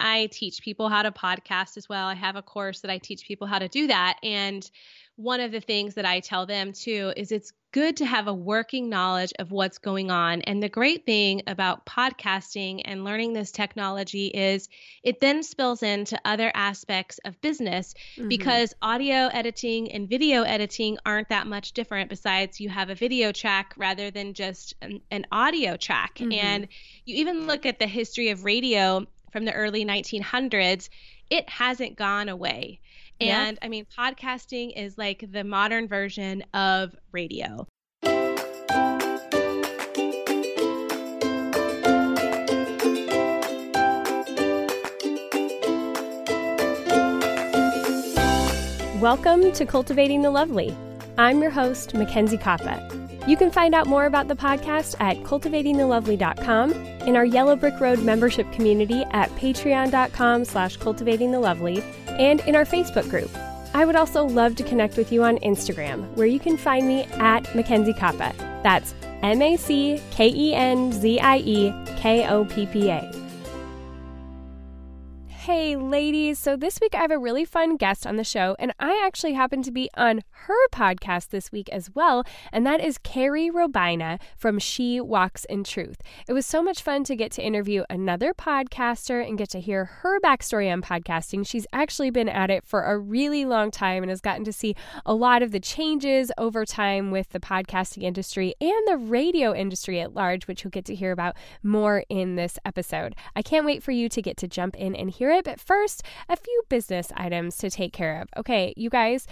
I teach people how to podcast as well. I have a course that I teach people how to do that. And one of the things that I tell them too is it's good to have a working knowledge of what's going on. And the great thing about podcasting and learning this technology is it then spills into other aspects of business mm-hmm. because audio editing and video editing aren't that much different, besides you have a video track rather than just an, an audio track. Mm-hmm. And you even look at the history of radio from the early 1900s, it hasn't gone away. And yeah. I mean, podcasting is like the modern version of radio. Welcome to Cultivating the Lovely. I'm your host, Mackenzie Koppa. You can find out more about the podcast at cultivatingthelovely.com, in our Yellow Brick Road membership community at patreon.com slash cultivatingthelovely, and in our Facebook group. I would also love to connect with you on Instagram, where you can find me at Mackenzie Koppa. That's M A C K E N Z I E K O P P A. Hey, ladies. So, this week I have a really fun guest on the show, and I actually happen to be on her podcast this week as well, and that is Carrie Robina from She Walks in Truth. It was so much fun to get to interview another podcaster and get to hear her backstory on podcasting. She's actually been at it for a really long time and has gotten to see a lot of the changes over time with the podcasting industry and the radio industry at large, which you'll get to hear about more in this episode. I can't wait for you to get to jump in and hear it but first, a few business items to take care of. Okay, you guys,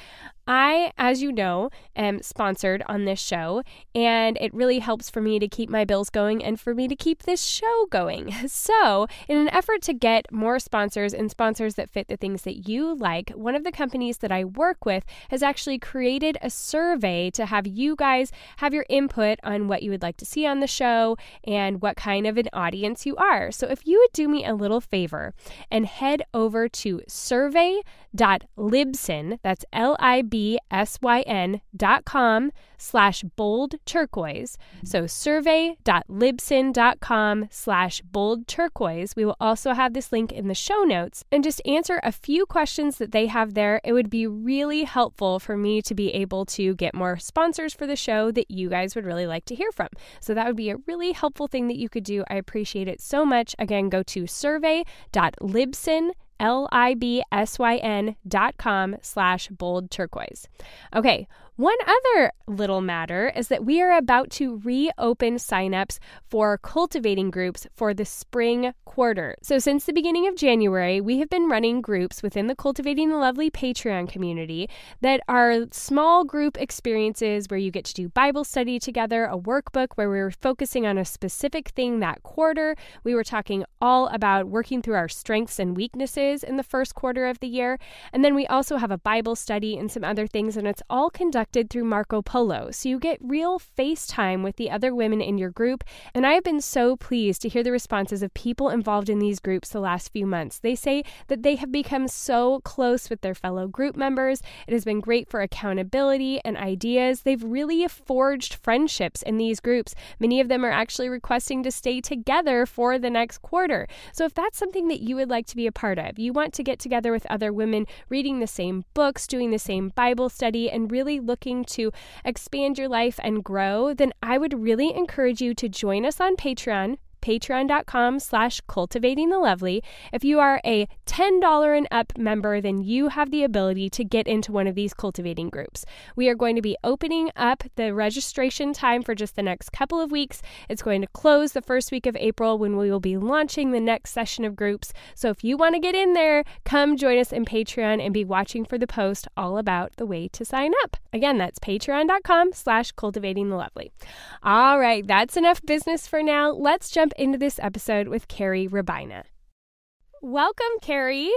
I, as you know, am sponsored on this show, and it really helps for me to keep my bills going and for me to keep this show going. So, in an effort to get more sponsors and sponsors that fit the things that you like, one of the companies that I work with has actually created a survey to have you guys have your input on what you would like to see on the show and what kind of an audience you are. So, if you would do me a little favor and head over to survey.libsyn, that's L I B B-S-Y-N dot com slash bold turquoise. So survey.libsyn.com slash bold turquoise. We will also have this link in the show notes and just answer a few questions that they have there. It would be really helpful for me to be able to get more sponsors for the show that you guys would really like to hear from. So that would be a really helpful thing that you could do. I appreciate it so much. Again, go to survey.libsyn.com L-I-B-S-Y-N dot com slash bold turquoise. Okay, one other little matter is that we are about to reopen signups for cultivating groups for the spring quarter. So, since the beginning of January, we have been running groups within the Cultivating the Lovely Patreon community that are small group experiences where you get to do Bible study together, a workbook where we were focusing on a specific thing that quarter. We were talking all about working through our strengths and weaknesses in the first quarter of the year. And then we also have a Bible study and some other things, and it's all conducted conducted through Marco Polo, so you get real FaceTime with the other women in your group. And I have been so pleased to hear the responses of people involved in these groups the last few months. They say that they have become so close with their fellow group members. It has been great for accountability and ideas. They've really forged friendships in these groups. Many of them are actually requesting to stay together for the next quarter. So if that's something that you would like to be a part of, you want to get together with other women reading the same books, doing the same Bible study, and really look looking to expand your life and grow, then I would really encourage you to join us on Patreon patreon.com slash cultivating the lovely. If you are a $10 and up member, then you have the ability to get into one of these cultivating groups. We are going to be opening up the registration time for just the next couple of weeks. It's going to close the first week of April when we will be launching the next session of groups. So if you want to get in there, come join us in Patreon and be watching for the post all about the way to sign up. Again, that's patreon.com slash cultivating the lovely. All right, that's enough business for now. Let's jump into this episode with Carrie Robina. Welcome, Carrie.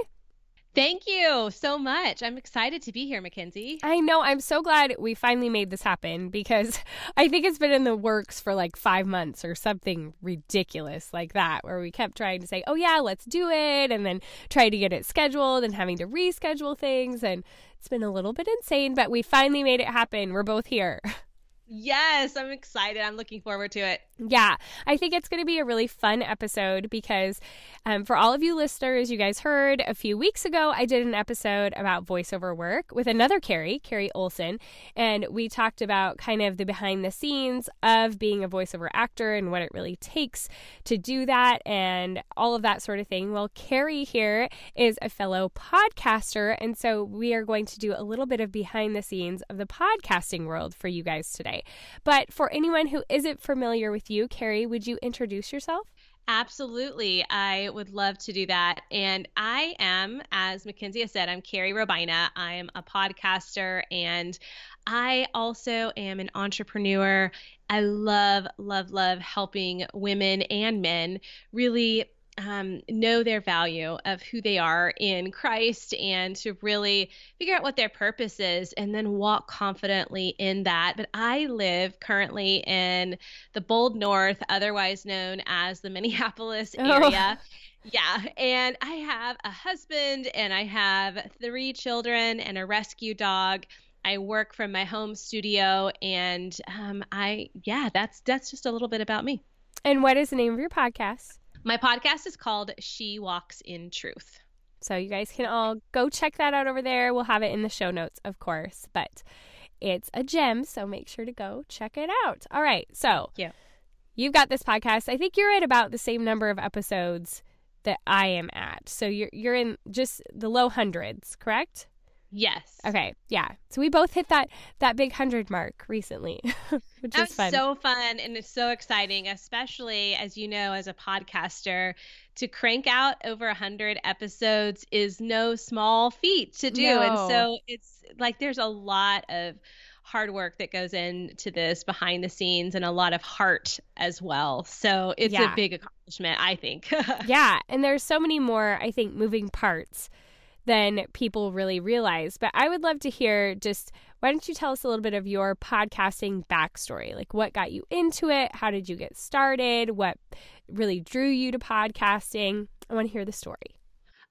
Thank you so much. I'm excited to be here, Mackenzie. I know. I'm so glad we finally made this happen because I think it's been in the works for like five months or something ridiculous like that, where we kept trying to say, oh, yeah, let's do it, and then try to get it scheduled and having to reschedule things. And it's been a little bit insane, but we finally made it happen. We're both here. Yes, I'm excited. I'm looking forward to it. Yeah, I think it's going to be a really fun episode because um, for all of you listeners, you guys heard a few weeks ago, I did an episode about voiceover work with another Carrie, Carrie Olson, and we talked about kind of the behind the scenes of being a voiceover actor and what it really takes to do that and all of that sort of thing. Well, Carrie here is a fellow podcaster, and so we are going to do a little bit of behind the scenes of the podcasting world for you guys today. But for anyone who isn't familiar with you, Carrie, would you introduce yourself? Absolutely. I would love to do that. And I am, as Mackenzie has said, I'm Carrie Robina. I'm a podcaster and I also am an entrepreneur. I love, love, love helping women and men really um, know their value of who they are in Christ and to really figure out what their purpose is and then walk confidently in that. But I live currently in the Bold North, otherwise known as the Minneapolis oh. area. Oh. Yeah, and I have a husband and I have three children and a rescue dog. I work from my home studio, and um, I yeah, that's that's just a little bit about me. And what is the name of your podcast? My podcast is called She Walks in Truth. So you guys can all go check that out over there. We'll have it in the show notes, of course, but it's a gem, so make sure to go check it out. All right. So, yeah. You've got this podcast. I think you're at about the same number of episodes that I am at. So you're you're in just the low hundreds, correct? Yes. Okay. Yeah. So we both hit that that big hundred mark recently, which That's is fun. so fun and it's so exciting, especially as you know, as a podcaster, to crank out over a hundred episodes is no small feat to do, no. and so it's like there's a lot of hard work that goes into this behind the scenes and a lot of heart as well. So it's yeah. a big accomplishment, I think. yeah, and there's so many more, I think, moving parts than people really realize. But I would love to hear just why don't you tell us a little bit of your podcasting backstory? Like what got you into it? How did you get started? What really drew you to podcasting? I want to hear the story.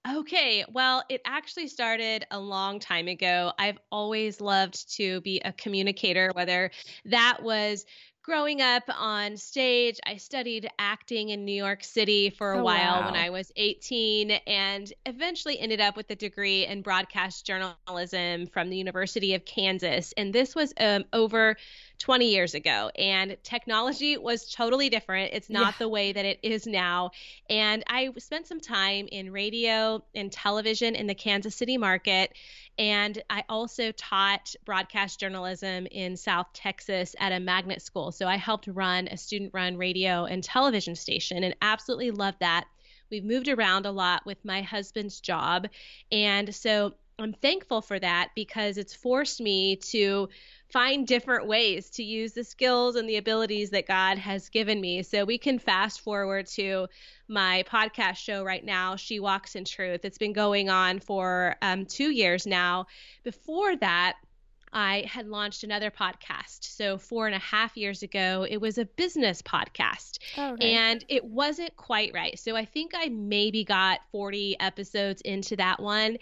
Okay, well, it actually started a long time ago. I've always loved to be a communicator, whether that was growing up on stage, I studied acting in New York City for a oh, while wow. when I was 18 and eventually ended up with a degree in broadcast journalism from the University of Kansas. And this was um, over 20 years ago and technology was totally different it's not yeah. the way that it is now and i spent some time in radio and television in the kansas city market and i also taught broadcast journalism in south texas at a magnet school. So i helped run a student run radio and television station and absolutely loved that. We've moved around a lot with my husband's job. And so i'm thankful for that because it's forced me to find different ways to use the skills and the abilities that God has given me. So we can fast forward to my podcast show right now, She Walks in Truth. It's been going on for um, two years now. Before that, I had launched another podcast. So, four and a half years ago, it was a business podcast. Oh, And it wasn't quite right. So, I think I maybe got 40 episodes into that one.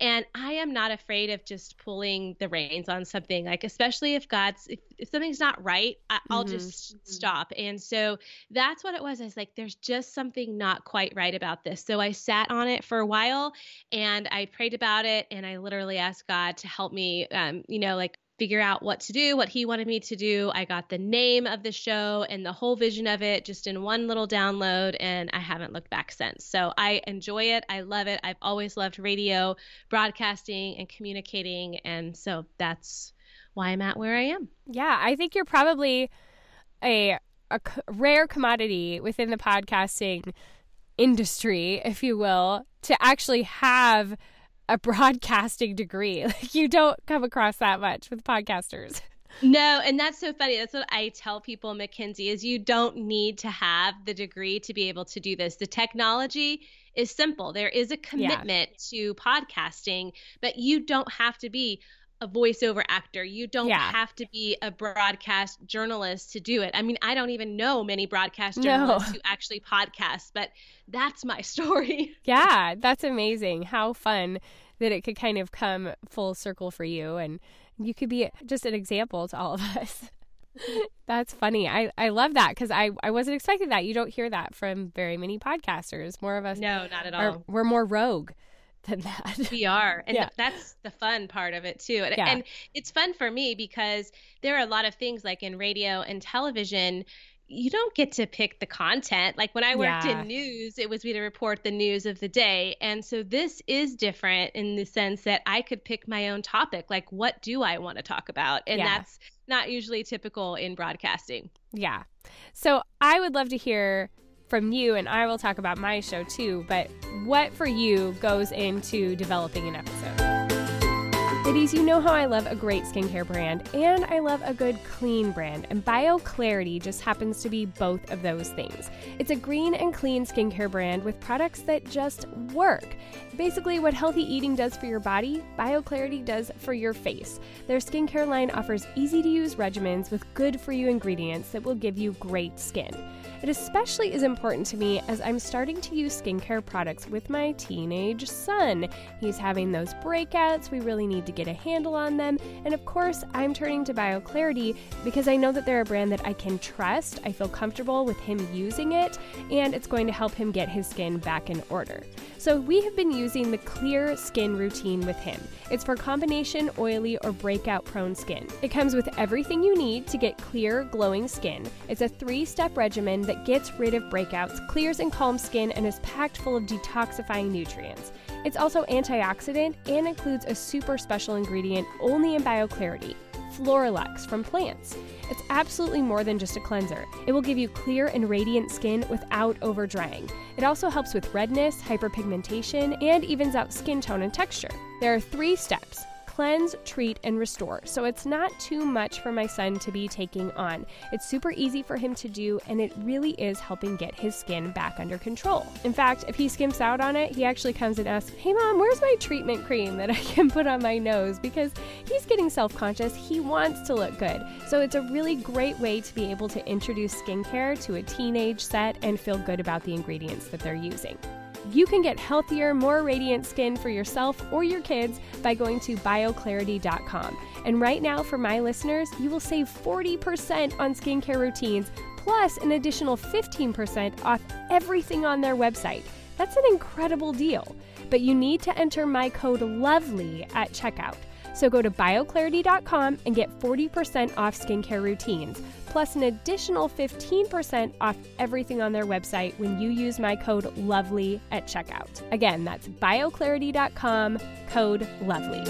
And I am not afraid of just pulling the reins on something, like, especially if God's, if, if something's not right, I, will mm-hmm. just mm-hmm. stop. And so that's what it was. I was like, there's just something not quite right about this. So I sat on it for a while and I prayed about it and I literally asked God to help me, um, you know, like figure out what to do, what he wanted me to do. I got the name of the show and the whole vision of it just in one little download, and I haven't looked back since. So I enjoy it. I love it. I've always loved radio, broadcasting, and communicating. And so that's why I'm at where I am. Yeah, I think you're probably a, a rare commodity within the podcasting industry, if you will, to actually have a broadcasting degree. Like you don't come across that much with podcasters. No, and that's so funny. That's what I tell people, Mackenzie, is you don't need to have the degree to be able to do this. The technology is simple. There is a commitment yeah. to podcasting, but you don't have to be a voiceover actor. You don't yeah. have to be a broadcast journalist to do it. I mean, I don't even know many broadcast journalists no. who actually podcast, but that's my story. Yeah, that's amazing. How fun that it could kind of come full circle for you and you could be just an example to all of us. That's funny. I, I love that because I, I wasn't expecting that. You don't hear that from very many podcasters. More of us. No, not at all. Are, we're more rogue than that. We are. And yeah. that's the fun part of it too. And, yeah. and it's fun for me because there are a lot of things like in radio and television you don't get to pick the content. Like when I worked yeah. in news, it was me to report the news of the day. And so this is different in the sense that I could pick my own topic. Like, what do I want to talk about? And yeah. that's not usually typical in broadcasting. Yeah. So I would love to hear from you, and I will talk about my show too. But what for you goes into developing an episode? Ladies, you know how I love a great skincare brand and I love a good clean brand, and BioClarity just happens to be both of those things. It's a green and clean skincare brand with products that just work. Basically, what healthy eating does for your body, BioClarity does for your face. Their skincare line offers easy to use regimens with good for you ingredients that will give you great skin. It especially is important to me as I'm starting to use skincare products with my teenage son. He's having those breakouts, we really need to get a handle on them, and of course, I'm turning to BioClarity because I know that they're a brand that I can trust, I feel comfortable with him using it, and it's going to help him get his skin back in order. So, we have been using the Clear Skin Routine with him. It's for combination oily or breakout prone skin. It comes with everything you need to get clear, glowing skin. It's a three step regimen that gets rid of breakouts, clears and calms skin, and is packed full of detoxifying nutrients. It's also antioxidant and includes a super special ingredient only in BioClarity, Floralux from plants. It's absolutely more than just a cleanser. It will give you clear and radiant skin without over drying. It also helps with redness, hyperpigmentation, and evens out skin tone and texture. There are three steps cleanse, treat, and restore. So it's not too much for my son to be taking on. It's super easy for him to do, and it really is helping get his skin back under control. In fact, if he skimps out on it, he actually comes and asks, Hey mom, where's my treatment cream that I can put on my nose? Because he's getting self conscious. He wants to look good. So it's a really great way to be able to introduce skincare to a teenage set and feel good about the ingredients that they're using. You can get healthier, more radiant skin for yourself or your kids by going to bioclarity.com. And right now, for my listeners, you will save 40% on skincare routines, plus an additional 15% off everything on their website. That's an incredible deal. But you need to enter my code LOVELY at checkout. So go to bioclarity.com and get 40% off skincare routines, plus an additional 15% off everything on their website when you use my code LOVELY at checkout. Again, that's bioclarity.com, code LOVELY.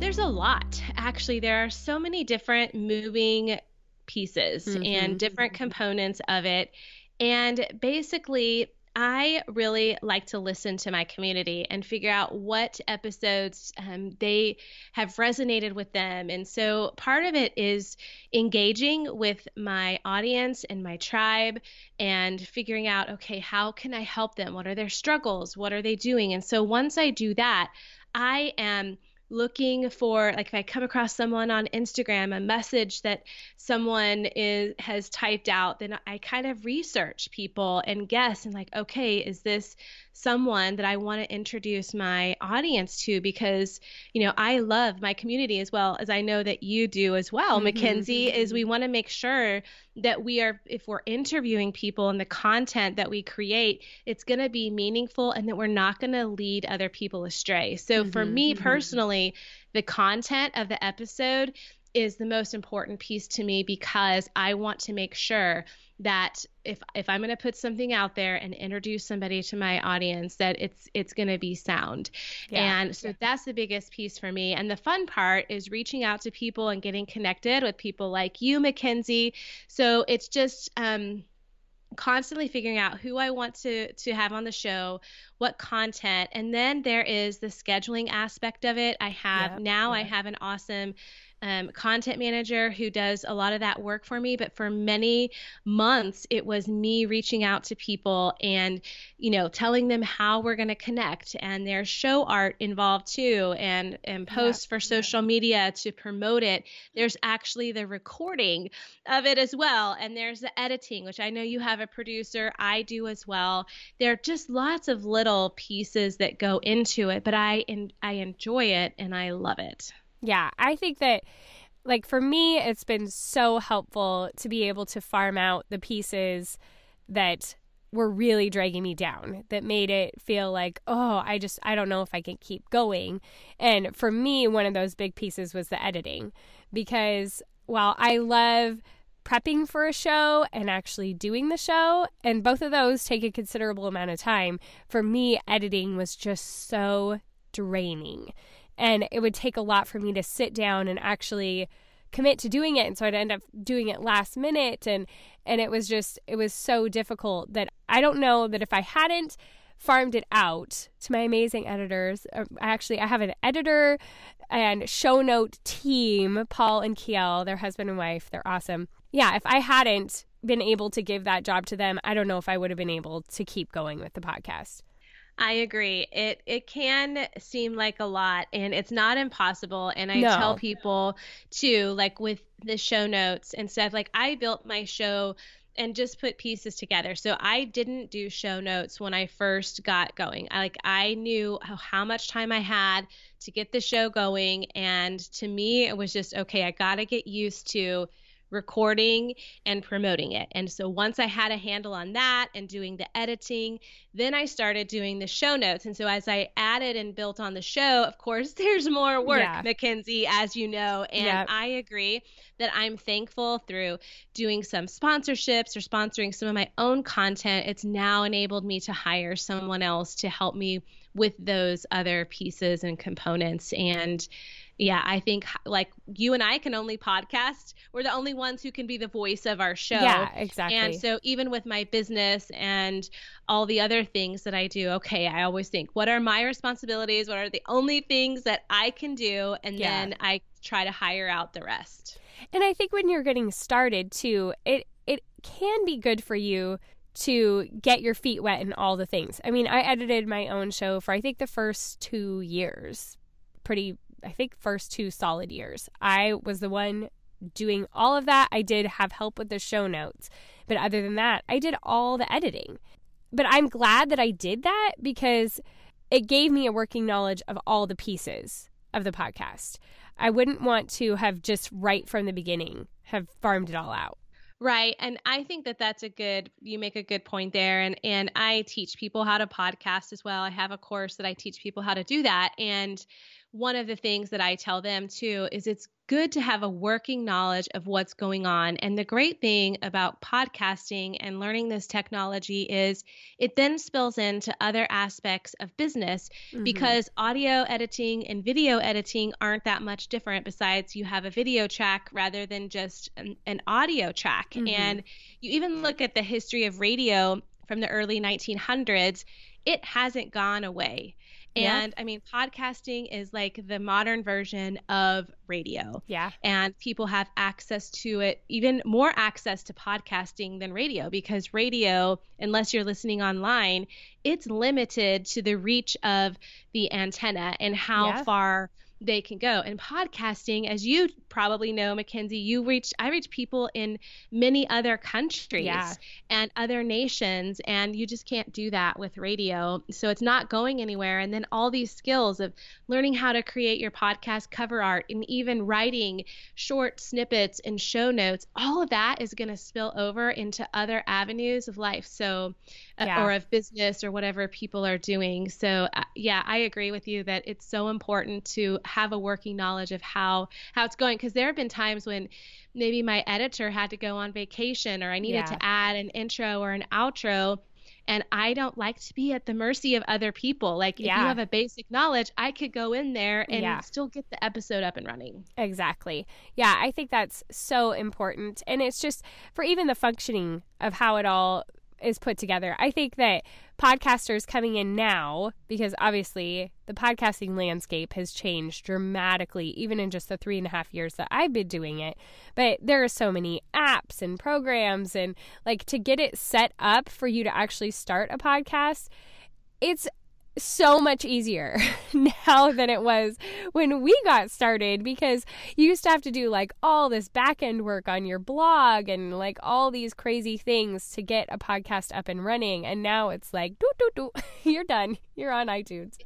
There's a lot. Actually, there are so many different moving pieces mm-hmm. and different components of it. And basically, I really like to listen to my community and figure out what episodes um, they have resonated with them. And so part of it is engaging with my audience and my tribe and figuring out, okay, how can I help them? What are their struggles? What are they doing? And so once I do that, I am looking for like if i come across someone on instagram a message that someone is has typed out then i kind of research people and guess and like okay is this someone that I want to introduce my audience to because, you know, I love my community as well as I know that you do as well, mm-hmm. Mackenzie, is we want to make sure that we are, if we're interviewing people and the content that we create, it's going to be meaningful and that we're not going to lead other people astray. So mm-hmm, for me mm-hmm. personally, the content of the episode is the most important piece to me because I want to make sure that if if I'm going to put something out there and introduce somebody to my audience that it's it's going to be sound. Yeah. And so yeah. that's the biggest piece for me. And the fun part is reaching out to people and getting connected with people like you, Mackenzie. So it's just um constantly figuring out who I want to to have on the show, what content, and then there is the scheduling aspect of it. I have now. I have an awesome um, content manager who does a lot of that work for me. But for many months, it was me reaching out to people and, you know, telling them how we're going to connect. And there's show art involved too, and and posts yeah. for social media to promote it. There's actually the recording of it as well, and there's the editing, which I know you have a producer. I do as well. There are just lots of little pieces that go into it, but I I enjoy it and I love it. Yeah, I think that like for me it's been so helpful to be able to farm out the pieces that were really dragging me down that made it feel like oh i just i don't know if i can keep going and for me one of those big pieces was the editing because while i love prepping for a show and actually doing the show. And both of those take a considerable amount of time. For me editing was just so draining. And it would take a lot for me to sit down and actually commit to doing it. And so I'd end up doing it last minute. And and it was just it was so difficult that I don't know that if I hadn't farmed it out to my amazing editors uh, actually I have an editor and show note team Paul and Kiel their husband and wife. They're awesome yeah if I hadn't been able to give that job to them I don't know if I would have been able to keep going with the podcast I agree. It it can seem like a lot and it's not impossible and I no. tell people too like with the show notes and stuff like I built my show and just put pieces together. So I didn't do show notes when I first got going. I like I knew how, how much time I had to get the show going and to me it was just okay, I got to get used to recording and promoting it. And so once I had a handle on that and doing the editing, then I started doing the show notes. And so as I added and built on the show, of course, there's more work, yeah. Mackenzie, as you know. And yep. I agree that I'm thankful through doing some sponsorships or sponsoring some of my own content. It's now enabled me to hire someone else to help me with those other pieces and components. And yeah, I think like you and I can only podcast. We're the only ones who can be the voice of our show. Yeah, exactly. And so even with my business and all the other things that I do, okay, I always think, what are my responsibilities? What are the only things that I can do? And yeah. then I try to hire out the rest. And I think when you're getting started too, it it can be good for you to get your feet wet in all the things. I mean, I edited my own show for I think the first 2 years pretty I think, first two solid years. I was the one doing all of that. I did have help with the show notes. But other than that, I did all the editing. But I'm glad that I did that because it gave me a working knowledge of all the pieces of the podcast. I wouldn't want to have just right from the beginning have farmed it all out. Right. And I think that that's a good, you make a good point there. And, and I teach people how to podcast as well. I have a course that I teach people how to do that. And one of the things that I tell them too is it's good to have a working knowledge of what's going on. And the great thing about podcasting and learning this technology is it then spills into other aspects of business mm-hmm. because audio editing and video editing aren't that much different, besides you have a video track rather than just an, an audio track. Mm-hmm. And you even look at the history of radio from the early 1900s, it hasn't gone away. And yeah. I mean, podcasting is like the modern version of radio. Yeah. And people have access to it, even more access to podcasting than radio, because radio, unless you're listening online, it's limited to the reach of the antenna and how yeah. far they can go. And podcasting, as you probably know, Mackenzie, you reach I reach people in many other countries yeah. and other nations, and you just can't do that with radio. So it's not going anywhere. And then all these skills of learning how to create your podcast cover art and even writing short snippets and show notes, all of that is going to spill over into other avenues of life. So uh, yeah. or of business or whatever people are doing. So uh, yeah, I agree with you that it's so important to have a working knowledge of how how it's going because there have been times when maybe my editor had to go on vacation or I needed yeah. to add an intro or an outro and I don't like to be at the mercy of other people. Like if yeah. you have a basic knowledge, I could go in there and yeah. still get the episode up and running. Exactly. Yeah, I think that's so important. And it's just for even the functioning of how it all is put together. I think that podcasters coming in now, because obviously the podcasting landscape has changed dramatically, even in just the three and a half years that I've been doing it. But there are so many apps and programs, and like to get it set up for you to actually start a podcast, it's so much easier now than it was when we got started because you used to have to do like all this back end work on your blog and like all these crazy things to get a podcast up and running. And now it's like, doo, doo, doo, you're done. You're on iTunes.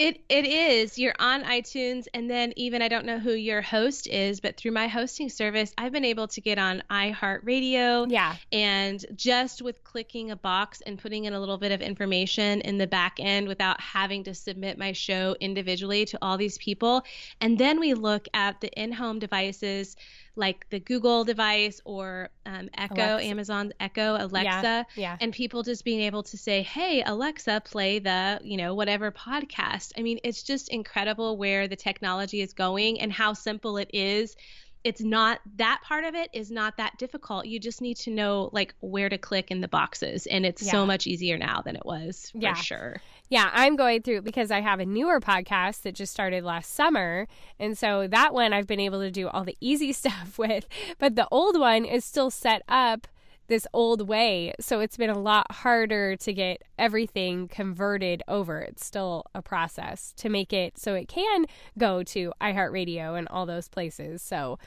It it is. You're on iTunes and then even I don't know who your host is, but through my hosting service, I've been able to get on iHeartRadio. Yeah. And just with clicking a box and putting in a little bit of information in the back end without having to submit my show individually to all these people. And then we look at the in-home devices like the Google device or um, Echo, Alexa. Amazon's Echo, Alexa, yeah, yeah. and people just being able to say, "Hey, Alexa, play the you know whatever podcast." I mean, it's just incredible where the technology is going and how simple it is it's not that part of it is not that difficult. You just need to know like where to click in the boxes and it's yeah. so much easier now than it was for yeah. sure. Yeah, I'm going through because I have a newer podcast that just started last summer. And so that one I've been able to do all the easy stuff with, but the old one is still set up this old way. So it's been a lot harder to get everything converted over. It's still a process to make it so it can go to iHeartRadio and all those places. So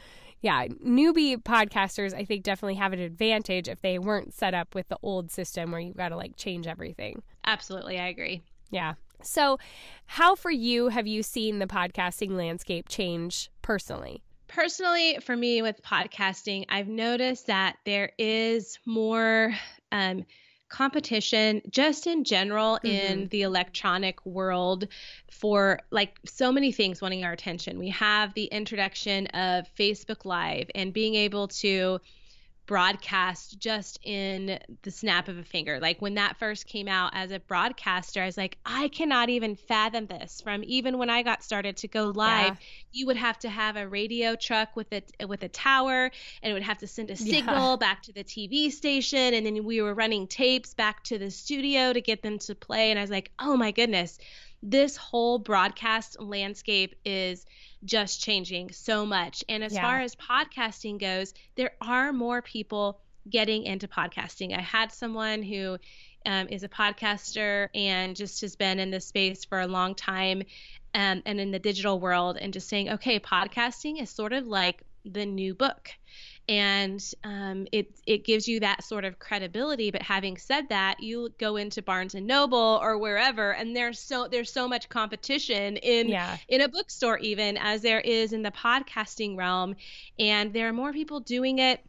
yeah, newbie podcasters, I think, definitely have an advantage if they weren't set up with the old system where you've got to like change everything. Absolutely. I agree. Yeah. So, how for you have you seen the podcasting landscape change personally? Personally, for me with podcasting, I've noticed that there is more um, competition just in general mm-hmm. in the electronic world for like so many things wanting our attention. We have the introduction of Facebook Live and being able to broadcast just in the snap of a finger. Like when that first came out as a broadcaster, I was like, I cannot even fathom this. From even when I got started to go live, yeah. you would have to have a radio truck with a with a tower, and it would have to send a signal yeah. back to the TV station, and then we were running tapes back to the studio to get them to play. And I was like, oh my goodness, this whole broadcast landscape is just changing so much. And as yeah. far as podcasting goes, there are more people getting into podcasting. I had someone who um, is a podcaster and just has been in this space for a long time um, and in the digital world and just saying, okay, podcasting is sort of like the new book and um, it it gives you that sort of credibility. But having said that, you go into Barnes and Noble or wherever, and there's so there's so much competition in yeah. in a bookstore even as there is in the podcasting realm, and there are more people doing it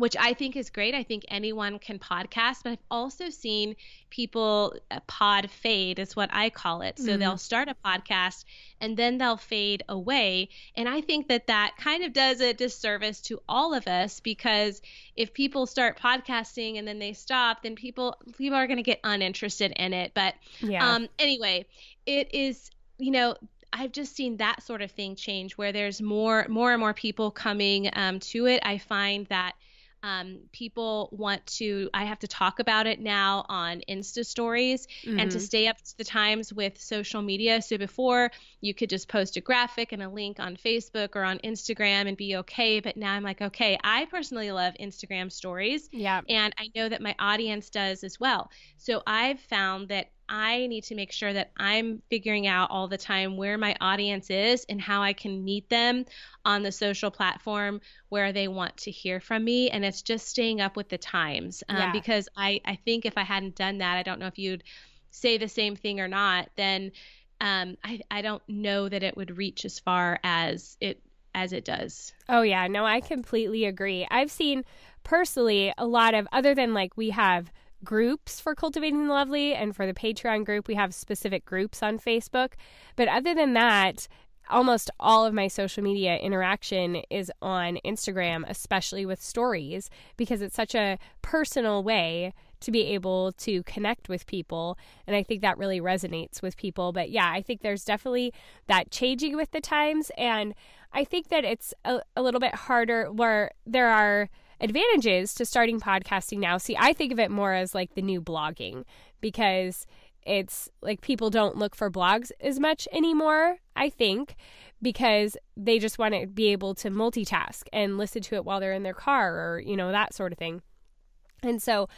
which I think is great. I think anyone can podcast, but I've also seen people uh, pod fade, is what I call it. So mm-hmm. they'll start a podcast and then they'll fade away. And I think that that kind of does a disservice to all of us because if people start podcasting and then they stop, then people people are going to get uninterested in it. But yeah. um, anyway, it is you know I've just seen that sort of thing change where there's more more and more people coming um, to it. I find that um, people want to, I have to talk about it now on Insta stories mm-hmm. and to mm-hmm. stay up to the times with social media. So before you could just post a graphic and a link on Facebook or on Instagram and be okay. But now I'm like, okay, I personally love Instagram stories. Yeah. And I know that my audience does as well. So I've found that I need to make sure that I'm figuring out all the time where my audience is and how I can meet them on the social platform where they want to hear from me. And it's just staying up with the times. Um, yeah. Because I, I think if I hadn't done that, I don't know if you'd say the same thing or not, then um, I, I don't know that it would reach as far as it as it does. Oh yeah, no, I completely agree. I've seen personally a lot of other than like we have groups for Cultivating the Lovely, and for the Patreon group, we have specific groups on Facebook. But other than that, almost all of my social media interaction is on Instagram, especially with stories, because it's such a personal way to be able to connect with people. And I think that really resonates with people. But yeah, I think there's definitely that changing with the times. And I think that it's a, a little bit harder where there are advantages to starting podcasting now. See, I think of it more as like the new blogging because it's like people don't look for blogs as much anymore, I think, because they just want to be able to multitask and listen to it while they're in their car or, you know, that sort of thing. And so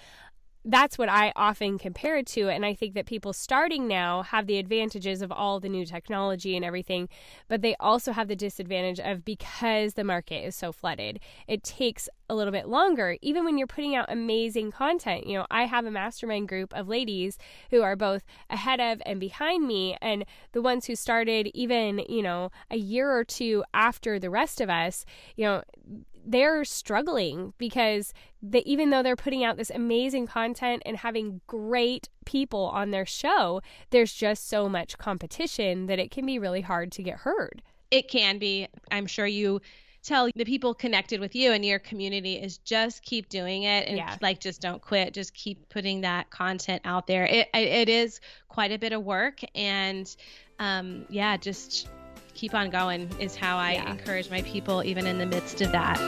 that's what I often compare it to. And I think that people starting now have the advantages of all the new technology and everything, but they also have the disadvantage of because the market is so flooded, it takes a little bit longer, even when you're putting out amazing content. You know, I have a mastermind group of ladies who are both ahead of and behind me, and the ones who started even, you know, a year or two after the rest of us, you know, they're struggling because they, even though they're putting out this amazing content and having great people on their show, there's just so much competition that it can be really hard to get heard. It can be. I'm sure you tell the people connected with you and your community is just keep doing it and yeah. like just don't quit just keep putting that content out there it, it is quite a bit of work and um, yeah just keep on going is how I yeah. encourage my people, even in the midst of that.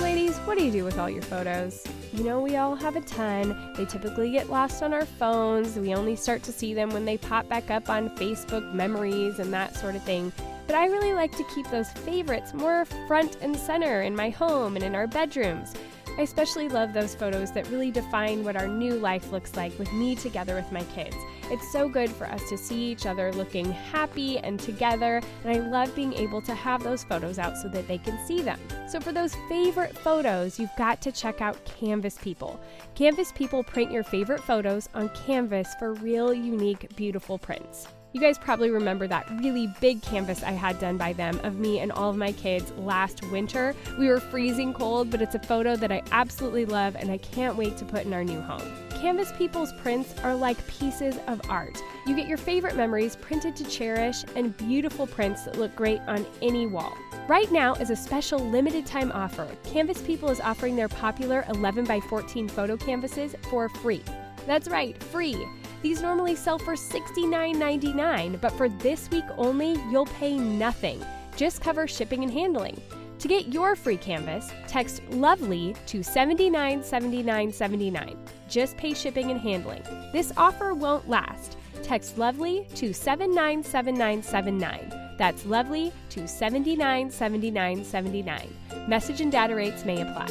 Ladies, what do you do with all your photos? You know, we all have a ton. They typically get lost on our phones. We only start to see them when they pop back up on Facebook memories and that sort of thing. But I really like to keep those favorites more front and center in my home and in our bedrooms. I especially love those photos that really define what our new life looks like with me together with my kids. It's so good for us to see each other looking happy and together, and I love being able to have those photos out so that they can see them. So, for those favorite photos, you've got to check out Canvas People. Canvas People print your favorite photos on canvas for real, unique, beautiful prints. You guys probably remember that really big canvas I had done by them of me and all of my kids last winter. We were freezing cold, but it's a photo that I absolutely love and I can't wait to put in our new home. Canvas People's prints are like pieces of art. You get your favorite memories printed to cherish and beautiful prints that look great on any wall. Right now is a special limited time offer. Canvas People is offering their popular 11 by 14 photo canvases for free. That's right, free. These normally sell for $69.99, but for this week only, you'll pay nothing. Just cover shipping and handling. To get your free canvas, text LOVELY to 797979. Just pay shipping and handling. This offer won't last. Text LOVELY to 797979. That's LOVELY to 797979. Message and data rates may apply.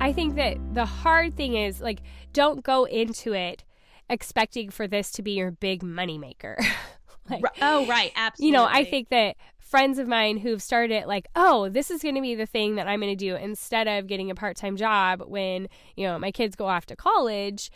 I think that the hard thing is like don't go into it expecting for this to be your big moneymaker. like, oh, right. Absolutely. You know, I think that friends of mine who've started it like, oh, this is going to be the thing that I'm going to do instead of getting a part time job when, you know, my kids go off to college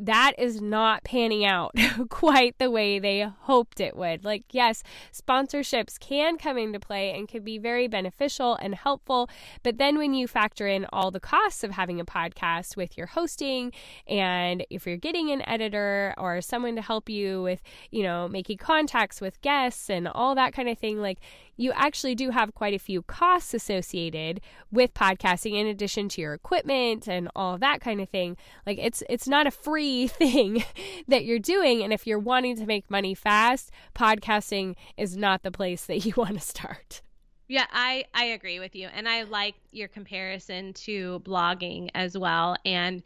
that is not panning out quite the way they hoped it would. Like, yes, sponsorships can come into play and can be very beneficial and helpful. But then when you factor in all the costs of having a podcast with your hosting, and if you're getting an editor or someone to help you with, you know, making contacts with guests and all that kind of thing, like, you actually do have quite a few costs associated with podcasting in addition to your equipment and all that kind of thing. Like it's it's not a free thing that you're doing and if you're wanting to make money fast, podcasting is not the place that you want to start. Yeah, I I agree with you, and I like your comparison to blogging as well. And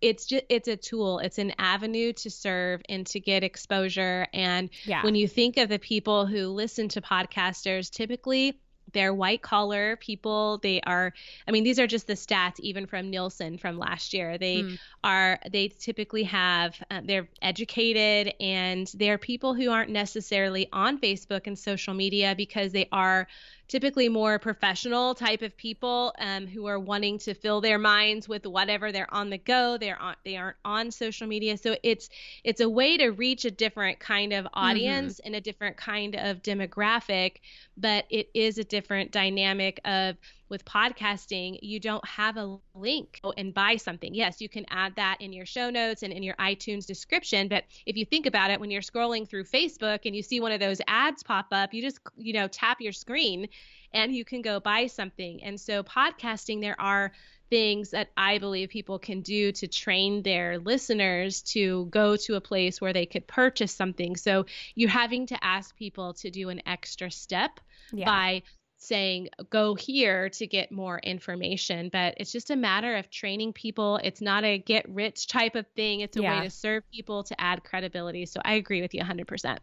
it's just it's a tool, it's an avenue to serve and to get exposure. And yeah. when you think of the people who listen to podcasters, typically they're white collar people they are i mean these are just the stats even from nielsen from last year they mm. are they typically have uh, they're educated and they're people who aren't necessarily on facebook and social media because they are typically more professional type of people um, who are wanting to fill their minds with whatever they're on the go they're on they aren't on social media so it's it's a way to reach a different kind of mm-hmm. audience mm-hmm. and a different kind of demographic but it is a different dynamic of with podcasting, you don't have a link and buy something. Yes, you can add that in your show notes and in your iTunes description. But if you think about it, when you're scrolling through Facebook and you see one of those ads pop up, you just, you know, tap your screen and you can go buy something. And so, podcasting, there are things that I believe people can do to train their listeners to go to a place where they could purchase something. So you're having to ask people to do an extra step yeah. by saying go here to get more information but it's just a matter of training people it's not a get rich type of thing it's a yeah. way to serve people to add credibility so i agree with you 100%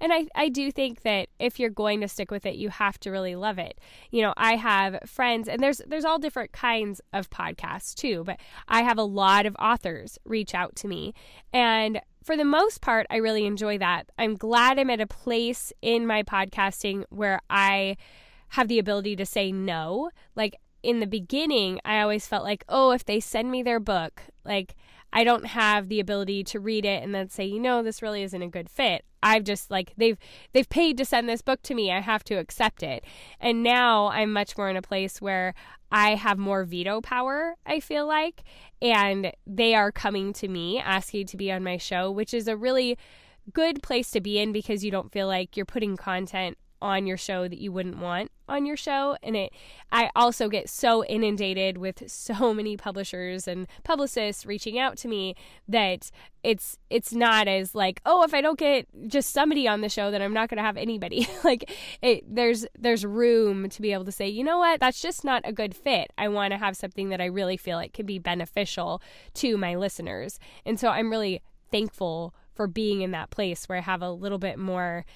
and I, I do think that if you're going to stick with it, you have to really love it. You know, I have friends and there's there's all different kinds of podcasts too, but I have a lot of authors reach out to me. And for the most part, I really enjoy that. I'm glad I'm at a place in my podcasting where I have the ability to say no. Like in the beginning, I always felt like, oh, if they send me their book, like I don't have the ability to read it and then say, you know, this really isn't a good fit. I've just like they've they've paid to send this book to me. I have to accept it. And now I'm much more in a place where I have more veto power, I feel like, and they are coming to me asking to be on my show, which is a really good place to be in because you don't feel like you're putting content on your show that you wouldn't want on your show and it I also get so inundated with so many publishers and publicists reaching out to me that it's it's not as like oh if I don't get just somebody on the show then I'm not going to have anybody. Like it there's there's room to be able to say you know what? That's just not a good fit. I want to have something that I really feel like can be beneficial to my listeners. And so I'm really thankful for being in that place where I have a little bit more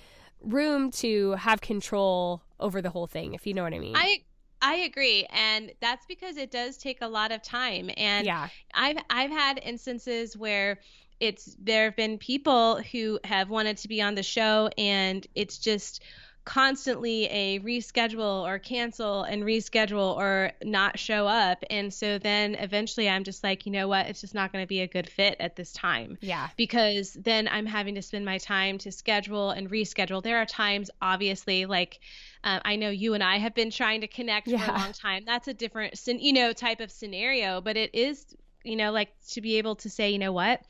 room to have control over the whole thing, if you know what I mean. I I agree, and that's because it does take a lot of time. And yeah. I've I've had instances where it's there have been people who have wanted to be on the show, and it's just constantly a reschedule or cancel and reschedule or not show up. And so then eventually I'm just like, you know what? It's just not going to be a good fit at this time. Yeah. Because then I'm having to spend my time to schedule and reschedule. There are times, obviously, like, uh, I know you and I have been trying to connect yeah. for a long time. That's a different, you know, type of scenario, but it is, you know, like to be able to say, you know what,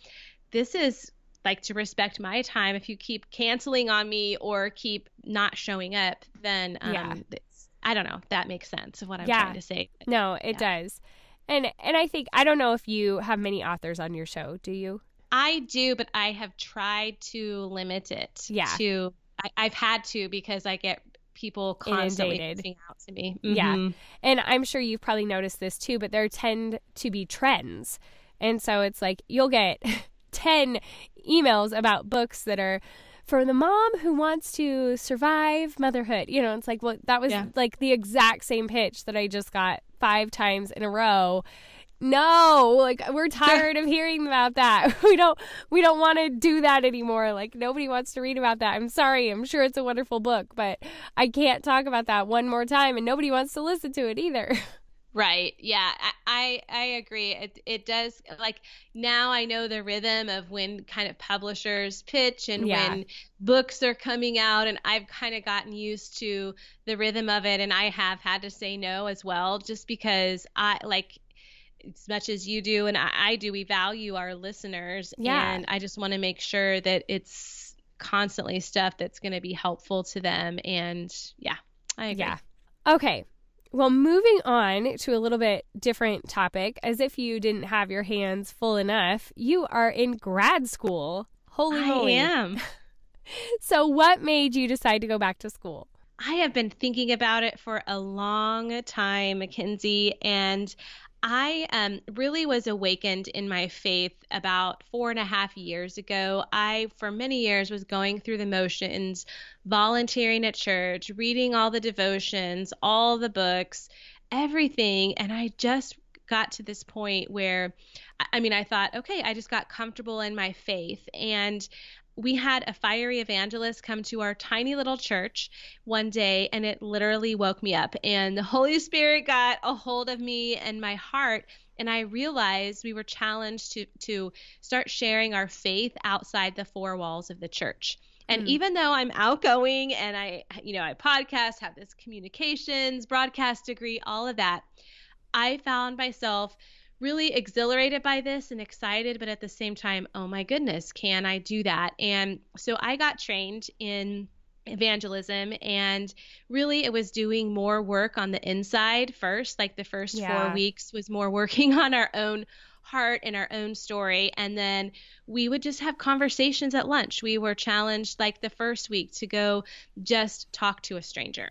this is like to respect my time. If you keep canceling on me or keep not showing up, then um, yeah. I don't know. That makes sense of what I'm yeah. trying to say. No, it yeah. does. And and I think I don't know if you have many authors on your show. Do you? I do, but I have tried to limit it. Yeah. To I, have had to because I get people constantly reaching out to me. Mm-hmm. Yeah. And I'm sure you've probably noticed this too, but there tend to be trends. And so it's like you'll get 10 emails about books that are for the mom who wants to survive motherhood. You know, it's like, well, that was yeah. like the exact same pitch that I just got five times in a row. No, like we're tired of hearing about that. We don't we don't want to do that anymore. Like nobody wants to read about that. I'm sorry. I'm sure it's a wonderful book, but I can't talk about that one more time and nobody wants to listen to it either. Right. Yeah. I, I agree. It it does like now I know the rhythm of when kind of publishers pitch and yeah. when books are coming out and I've kind of gotten used to the rhythm of it and I have had to say no as well just because I like as much as you do and I, I do we value our listeners yeah. and I just want to make sure that it's constantly stuff that's going to be helpful to them and yeah. I agree. Yeah. Okay, well, moving on to a little bit different topic, as if you didn't have your hands full enough, you are in grad school. Holy I moly. am. so, what made you decide to go back to school? I have been thinking about it for a long time, Mackenzie, and I um, really was awakened in my faith about four and a half years ago. I, for many years, was going through the motions, volunteering at church, reading all the devotions, all the books, everything. And I just got to this point where, I mean, I thought, okay, I just got comfortable in my faith. And we had a fiery evangelist come to our tiny little church one day and it literally woke me up and the holy spirit got a hold of me and my heart and I realized we were challenged to to start sharing our faith outside the four walls of the church. And mm. even though I'm outgoing and I, you know, I podcast, have this communications, broadcast degree, all of that, I found myself really exhilarated by this and excited, but at the same time, oh my goodness, can I do that? And so I got trained in evangelism and really it was doing more work on the inside first like the first yeah. 4 weeks was more working on our own heart and our own story and then we would just have conversations at lunch we were challenged like the first week to go just talk to a stranger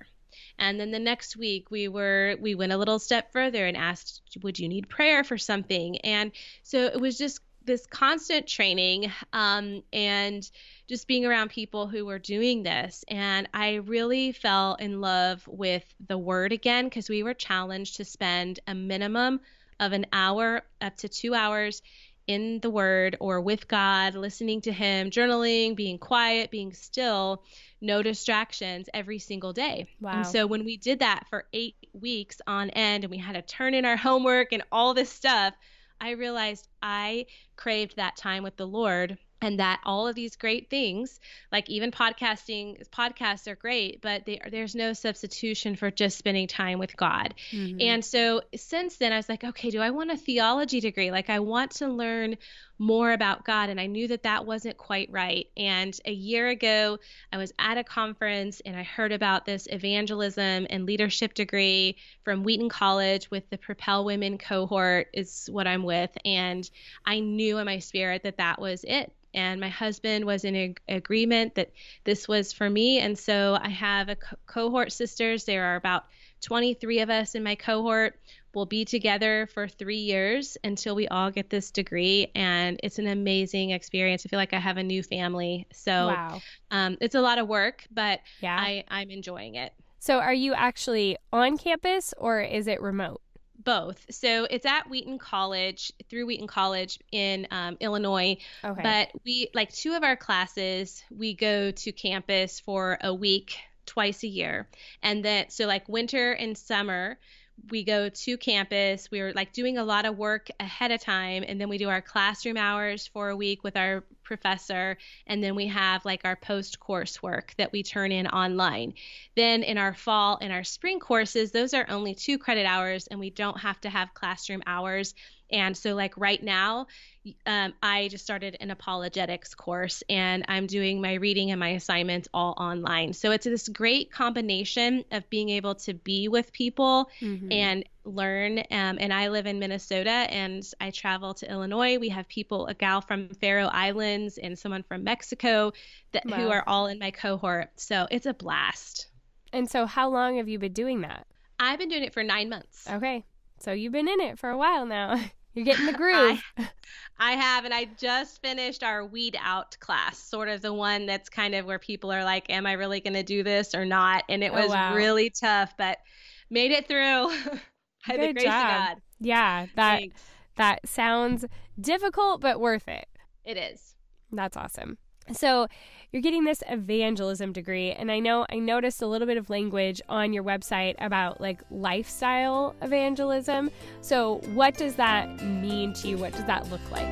and then the next week we were we went a little step further and asked would you need prayer for something and so it was just this constant training um, and just being around people who were doing this. And I really fell in love with the word again because we were challenged to spend a minimum of an hour up to two hours in the word or with God, listening to Him, journaling, being quiet, being still, no distractions every single day. Wow. And so when we did that for eight weeks on end and we had to turn in our homework and all this stuff, I realized I craved that time with the Lord and that all of these great things like even podcasting podcasts are great but they, there's no substitution for just spending time with god mm-hmm. and so since then i was like okay do i want a theology degree like i want to learn more about god and i knew that that wasn't quite right. And a year ago i was at a conference and i heard about this evangelism and leadership degree from wheaton college with the propel women cohort is what i'm with. And i knew in my spirit that that was it. And my husband was in ag- agreement that this was for me. And so i have a co- cohort sisters. There are about 23 of us in my cohort we'll be together for three years until we all get this degree and it's an amazing experience i feel like i have a new family so wow. um, it's a lot of work but yeah. I, i'm enjoying it so are you actually on campus or is it remote both. So it's at Wheaton College through Wheaton College in um, Illinois. Okay. But we like two of our classes we go to campus for a week twice a year, and then so like winter and summer we go to campus. We are like doing a lot of work ahead of time, and then we do our classroom hours for a week with our professor, and then we have like our post course work that we turn in online. Then in our fall and our spring courses, those are only two credit hours, and we don't have to have classroom hours. And so, like right now, um, I just started an apologetics course and I'm doing my reading and my assignments all online. So it's this great combination of being able to be with people mm-hmm. and learn. Um, and I live in Minnesota and I travel to Illinois. We have people, a gal from Faroe Islands and someone from Mexico that wow. who are all in my cohort. So it's a blast. And so, how long have you been doing that? I've been doing it for nine months. Okay. So you've been in it for a while now. You're getting the groove. I, I, have, and I just finished our weed out class, sort of the one that's kind of where people are like, "Am I really going to do this or not?" And it oh, was oh, wow. really tough, but made it through. By Good the job. Yeah, that Thanks. that sounds difficult, but worth it. It is. That's awesome. So, you're getting this evangelism degree, and I know I noticed a little bit of language on your website about like lifestyle evangelism. So, what does that mean to you? What does that look like?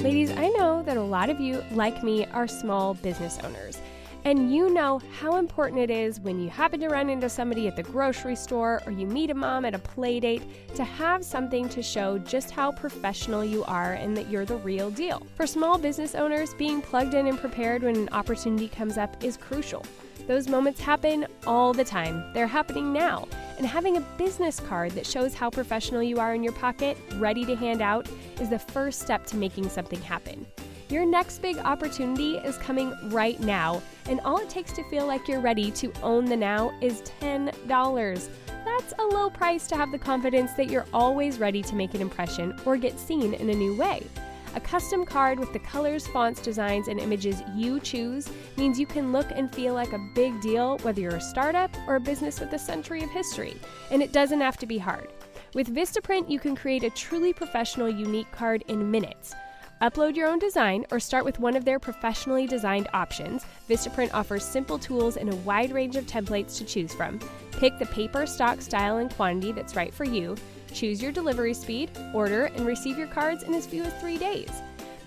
Ladies, I know that a lot of you, like me, are small business owners. And you know how important it is when you happen to run into somebody at the grocery store or you meet a mom at a play date to have something to show just how professional you are and that you're the real deal. For small business owners, being plugged in and prepared when an opportunity comes up is crucial. Those moments happen all the time. They're happening now. And having a business card that shows how professional you are in your pocket, ready to hand out, is the first step to making something happen. Your next big opportunity is coming right now, and all it takes to feel like you're ready to own the now is $10. That's a low price to have the confidence that you're always ready to make an impression or get seen in a new way. A custom card with the colors, fonts, designs, and images you choose means you can look and feel like a big deal whether you're a startup or a business with a century of history. And it doesn't have to be hard. With Vistaprint, you can create a truly professional, unique card in minutes. Upload your own design or start with one of their professionally designed options. Vistaprint offers simple tools and a wide range of templates to choose from. Pick the paper, stock, style, and quantity that's right for you. Choose your delivery speed, order, and receive your cards in as few as three days.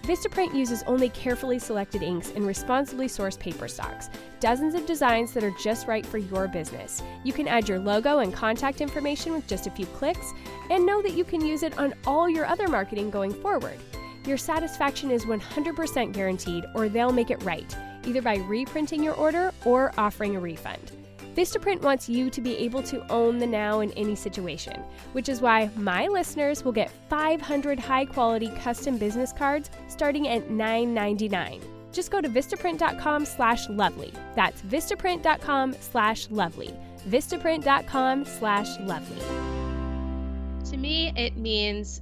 Vistaprint uses only carefully selected inks and responsibly sourced paper stocks. Dozens of designs that are just right for your business. You can add your logo and contact information with just a few clicks, and know that you can use it on all your other marketing going forward. Your satisfaction is 100% guaranteed, or they'll make it right, either by reprinting your order or offering a refund. Vistaprint wants you to be able to own the now in any situation, which is why my listeners will get 500 high quality custom business cards starting at $9.99. Just go to vistaprint.com slash lovely. That's vistaprint.com slash lovely. Vistaprint.com slash lovely. To me, it means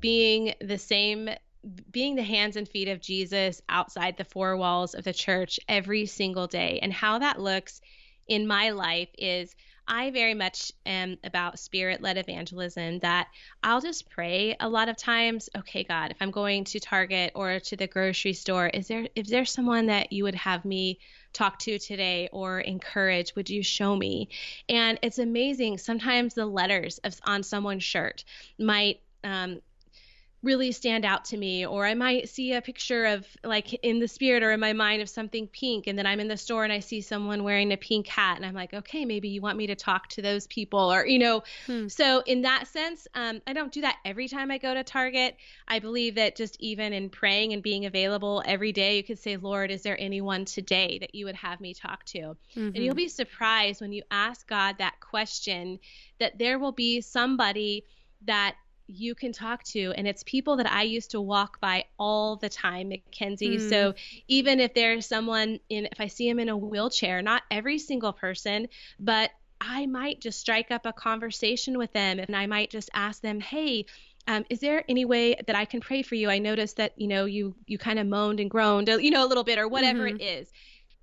being the same being the hands and feet of Jesus outside the four walls of the church every single day. And how that looks in my life is I very much am about spirit led evangelism that I'll just pray a lot of times, okay, God, if I'm going to Target or to the grocery store, is there is there someone that you would have me talk to today or encourage? Would you show me? And it's amazing. Sometimes the letters of, on someone's shirt might um, really stand out to me or i might see a picture of like in the spirit or in my mind of something pink and then i'm in the store and i see someone wearing a pink hat and i'm like okay maybe you want me to talk to those people or you know hmm. so in that sense um, i don't do that every time i go to target i believe that just even in praying and being available every day you could say lord is there anyone today that you would have me talk to mm-hmm. and you'll mm-hmm. be surprised when you ask god that question that there will be somebody that you can talk to and it's people that I used to walk by all the time, Mackenzie. Mm. So even if there's someone in if I see him in a wheelchair, not every single person, but I might just strike up a conversation with them and I might just ask them, "Hey, um, is there any way that I can pray for you? I noticed that you know you you kind of moaned and groaned, you know, a little bit or whatever mm-hmm. it is."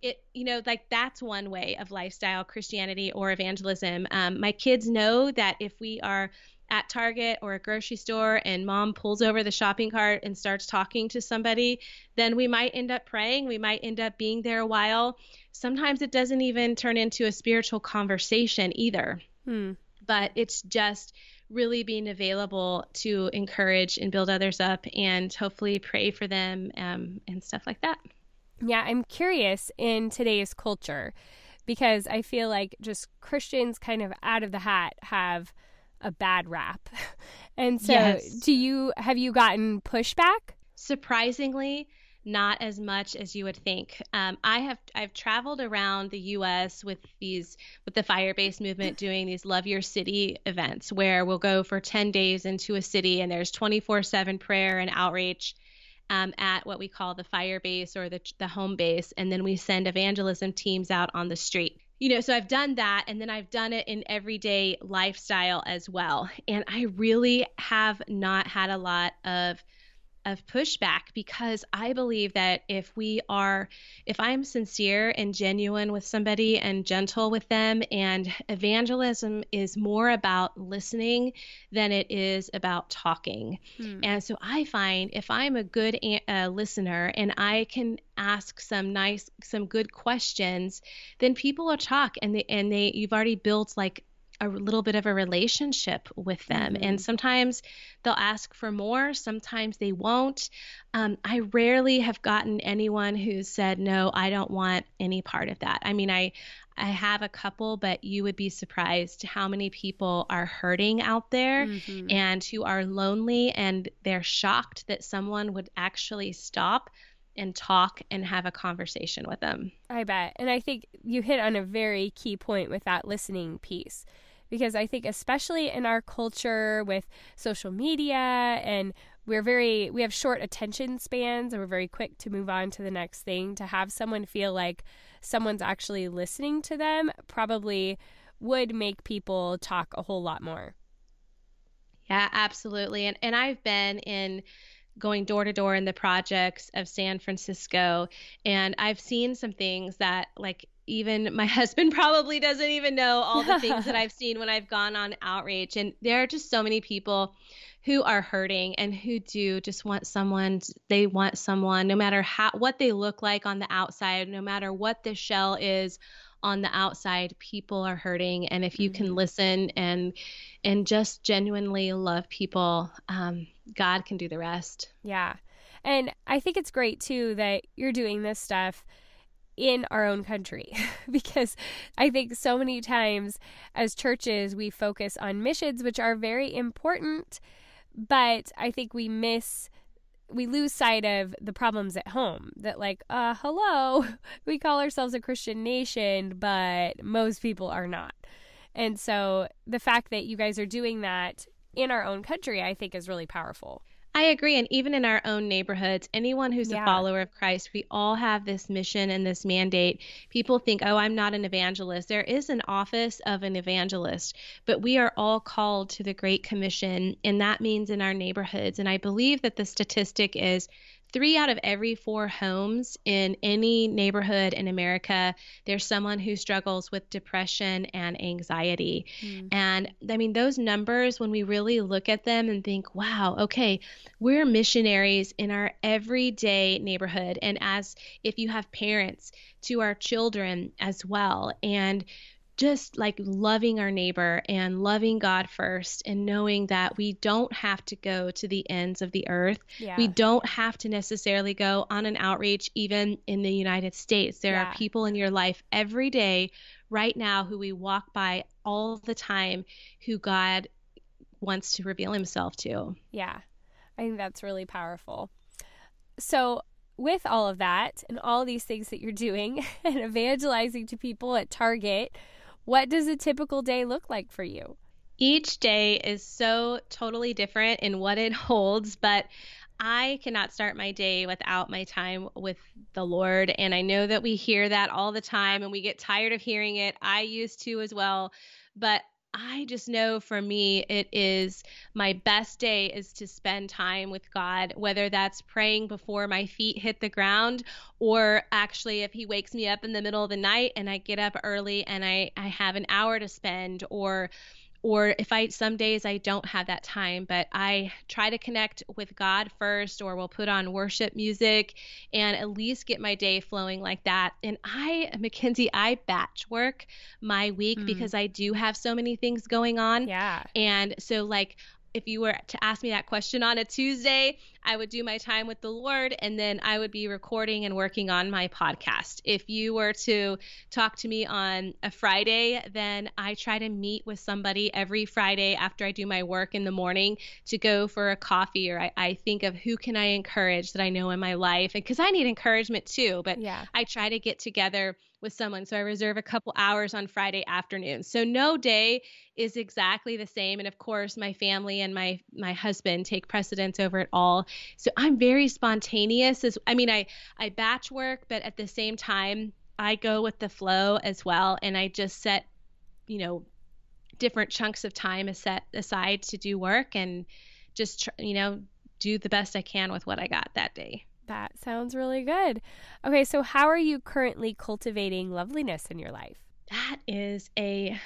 It you know like that's one way of lifestyle Christianity or evangelism. Um, my kids know that if we are at Target or a grocery store and mom pulls over the shopping cart and starts talking to somebody, then we might end up praying. We might end up being there a while. Sometimes it doesn't even turn into a spiritual conversation either. Hmm. But it's just really being available to encourage and build others up and hopefully pray for them um, and stuff like that. Yeah, I'm curious in today's culture because I feel like just Christians kind of out of the hat have a bad rap. and so yes. do you have you gotten pushback? Surprisingly, not as much as you would think. Um, I have I've traveled around the U.S. with these with the Firebase movement doing these Love Your City events where we'll go for 10 days into a city and there's 24/7 prayer and outreach. Um, at what we call the fire base or the, the home base, and then we send evangelism teams out on the street you know, so I've done that and then I've done it in everyday lifestyle as well. And I really have not had a lot of of pushback because I believe that if we are, if I'm sincere and genuine with somebody and gentle with them, and evangelism is more about listening than it is about talking. Hmm. And so I find if I'm a good uh, listener and I can ask some nice, some good questions, then people will talk and they, and they, you've already built like a little bit of a relationship with them. Mm-hmm. And sometimes they'll ask for more, sometimes they won't. Um, I rarely have gotten anyone who said, No, I don't want any part of that. I mean, I, I have a couple, but you would be surprised how many people are hurting out there mm-hmm. and who are lonely and they're shocked that someone would actually stop and talk and have a conversation with them. I bet. And I think you hit on a very key point with that listening piece because I think especially in our culture with social media and we're very we have short attention spans and we're very quick to move on to the next thing to have someone feel like someone's actually listening to them probably would make people talk a whole lot more. Yeah, absolutely. And and I've been in going door to door in the projects of San Francisco. And I've seen some things that, like, even my husband probably doesn't even know all the things that I've seen when I've gone on outreach. And there are just so many people who are hurting and who do just want someone they want someone no matter how what they look like on the outside no matter what the shell is on the outside people are hurting and if you can mm-hmm. listen and and just genuinely love people um, god can do the rest yeah and i think it's great too that you're doing this stuff in our own country. Because I think so many times as churches we focus on missions, which are very important, but I think we miss we lose sight of the problems at home that like uh hello we call ourselves a christian nation but most people are not. And so the fact that you guys are doing that in our own country i think is really powerful I agree. And even in our own neighborhoods, anyone who's yeah. a follower of Christ, we all have this mission and this mandate. People think, oh, I'm not an evangelist. There is an office of an evangelist, but we are all called to the Great Commission, and that means in our neighborhoods. And I believe that the statistic is three out of every four homes in any neighborhood in America, there's someone who struggles with depression and anxiety. Mm. And I mean, those numbers, when we really look at them and think, wow, okay, we're missionaries in our everyday neighborhood. And as if you have parents to our children as well. And just like loving our neighbor and loving God first and knowing that we don't have to go to the ends of the earth. Yeah. We don't have to necessarily go on an outreach even in the United States. There yeah. are people in your life every day right now who we walk by all the time who God wants to reveal himself to. Yeah. I think that's really powerful. So, with all of that and all these things that you're doing and evangelizing to people at Target, what does a typical day look like for you? Each day is so totally different in what it holds, but I cannot start my day without my time with the Lord. And I know that we hear that all the time and we get tired of hearing it. I used to as well. But I just know for me, it is my best day is to spend time with God, whether that's praying before my feet hit the ground, or actually if He wakes me up in the middle of the night and I get up early and I, I have an hour to spend, or or if I some days I don't have that time, but I try to connect with God first, or we'll put on worship music and at least get my day flowing like that. And I, Mackenzie, I batch work my week mm. because I do have so many things going on. Yeah. And so, like, if you were to ask me that question on a Tuesday, I would do my time with the Lord and then I would be recording and working on my podcast. If you were to talk to me on a Friday, then I try to meet with somebody every Friday after I do my work in the morning to go for a coffee or I, I think of who can I encourage that I know in my life and because I need encouragement too. But yeah. I try to get together with someone. So I reserve a couple hours on Friday afternoon. So no day is exactly the same. And of course, my family and my my husband take precedence over it all. So I'm very spontaneous. As I mean, I I batch work, but at the same time, I go with the flow as well, and I just set, you know, different chunks of time set aside to do work and just you know do the best I can with what I got that day. That sounds really good. Okay, so how are you currently cultivating loveliness in your life? That is a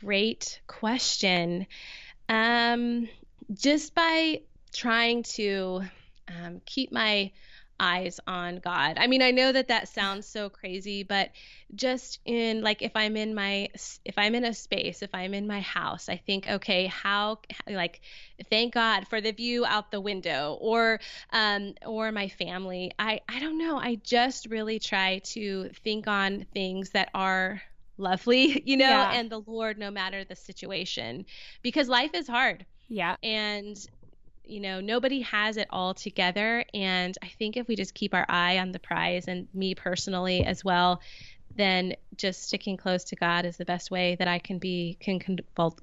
great question. Um, just by trying to um, keep my eyes on God. I mean, I know that that sounds so crazy, but just in like if I'm in my if I'm in a space, if I'm in my house, I think, okay, how like thank God for the view out the window or um or my family. I I don't know. I just really try to think on things that are lovely, you know, yeah. and the Lord no matter the situation because life is hard. Yeah. And you know, nobody has it all together. And I think if we just keep our eye on the prize, and me personally as well, then just sticking close to God is the best way that I can be can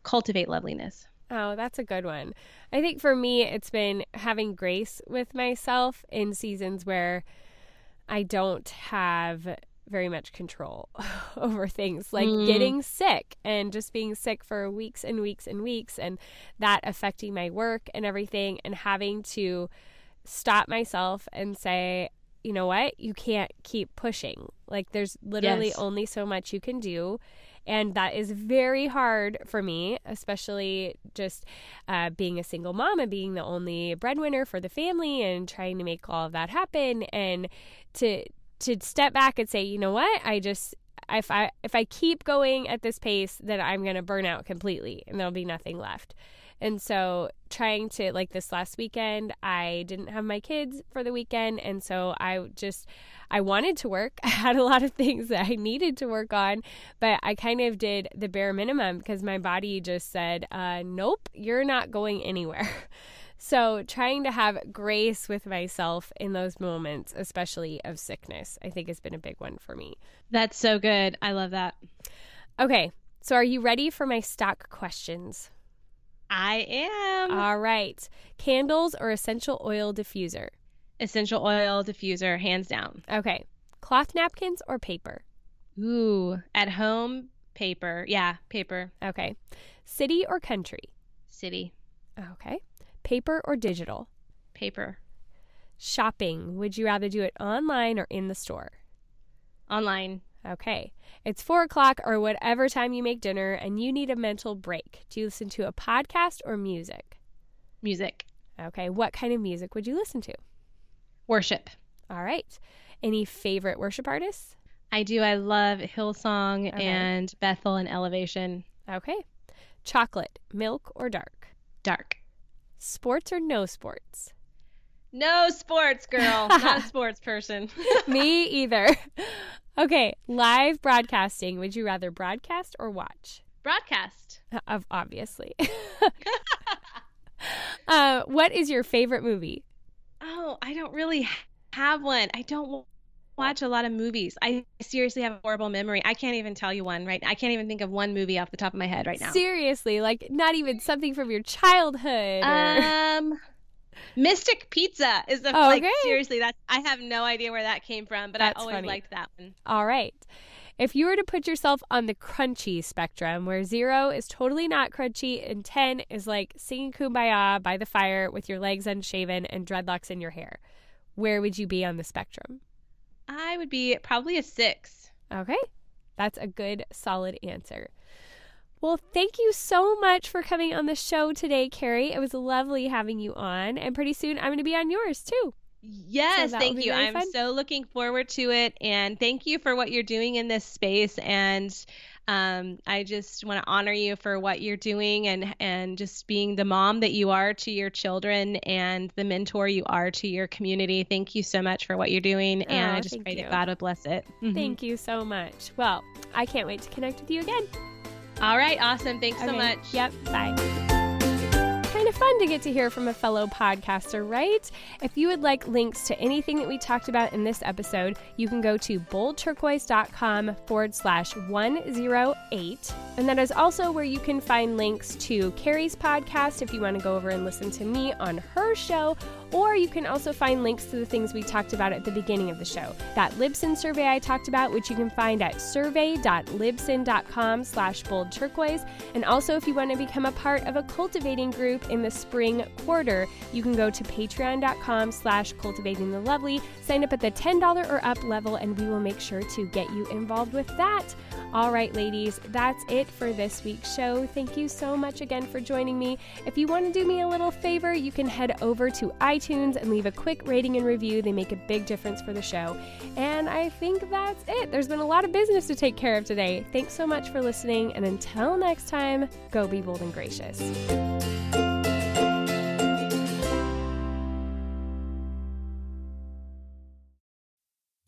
cultivate loveliness. Oh, that's a good one. I think for me, it's been having grace with myself in seasons where I don't have very much control over things like mm. getting sick and just being sick for weeks and weeks and weeks and that affecting my work and everything and having to stop myself and say, you know what? You can't keep pushing. Like there's literally Yes. only so much you can do. And that is very hard for me, especially just uh, being a single mom and being the only breadwinner for the family and trying to make all of that happen. And to to step back and say, you know what? I just if I if I keep going at this pace, then I'm gonna burn out completely, and there'll be nothing left. And so, trying to, like this last weekend, I didn't have my kids for the weekend. And so, I just, I wanted to work. I had a lot of things that I needed to work on, but I kind of did the bare minimum because my body just said, uh, nope, you're not going anywhere. So, trying to have grace with myself in those moments, especially of sickness, I think has been a big one for me. That's so good. I love that. Okay, so are you ready for my stock questions? I am. All right. Candles or essential oil diffuser? Essential oil diffuser, hands down. Okay. Cloth napkins or paper? Ooh, at home, paper. Yeah, paper. Okay. City or country? City, Okay. Paper or digital? paper. Shopping. Would you rather do it online or in the store? Online, Okay. It's four o'clock or whatever time you make dinner and you need a mental break. Do you listen to a podcast or music? music, Okay. What kind of music would you listen to? worship. All right. Any favorite worship artists? I do. I love Hillsong Okay. and Bethel and Elevation. Okay. Chocolate, milk, or dark? Dark. Sports or no sports? No sports, girl. Not a sports person. Me either. Okay, live broadcasting. Would you rather broadcast or watch? Broadcast. Of obviously. uh, what is your favorite movie? Oh, I don't really have one. I don't watch a lot of movies. I seriously have a horrible memory. I can't even tell you one right. I can't even think of one movie off the top of my head right now. Seriously, like not even something from your childhood. or- Um, Mystic Pizza is the Oh, like okay. seriously. That's I have no idea where that came from, but That's I always funny. liked that one. All right. If you were to put yourself on the crunchy spectrum, where zero is totally not crunchy and 10 is like singing kumbaya by the fire with your legs unshaven and dreadlocks in your hair, where would you be on the spectrum? I would be probably a six. Okay. That's a good, solid answer. Well, thank you so much for coming on the show today, Carrie. It was lovely having you on. And pretty soon I'm going to be on yours too. Yes, will thank you. I'm fun. so looking forward to it, and thank you for what you're doing in this space. And um, I just want to honor you for what you're doing, and and just being the mom that you are to your children, and the mentor you are to your community. Thank you so much for what you're doing, and Oh, I just pray you. that God would bless it. Mhm. Thank you so much. Well, I can't wait to connect with you again. All right, awesome. Thanks so much. Yep. Bye. Kind of fun to get to hear from a fellow podcaster, right? If you would like links to anything that we talked about in this episode, you can go to boldturquoise.com forward slash 108. And that is also where you can find links to Carrie's podcast if you want to go over and listen to me on her show. Or you can also find links to the things we talked about at the beginning of the show. That Libsyn survey I talked about, which you can find at survey.libsyn.com slash bold turquoise. And also, if you want to become a part of a cultivating group in the spring quarter, you can go to patreon.com slash cultivating the lovely, sign up at the $10 or up level, and we will make sure to get you involved with that. All right, ladies, that's it for this week's show. Thank you so much again for joining me. If you want to do me a little favor, you can head over to iTunes and leave a quick rating and review. They make a big difference for the show. And I think that's it. There's been a lot of business to take care of today. Thanks so much for listening, and until next time, go be bold and gracious.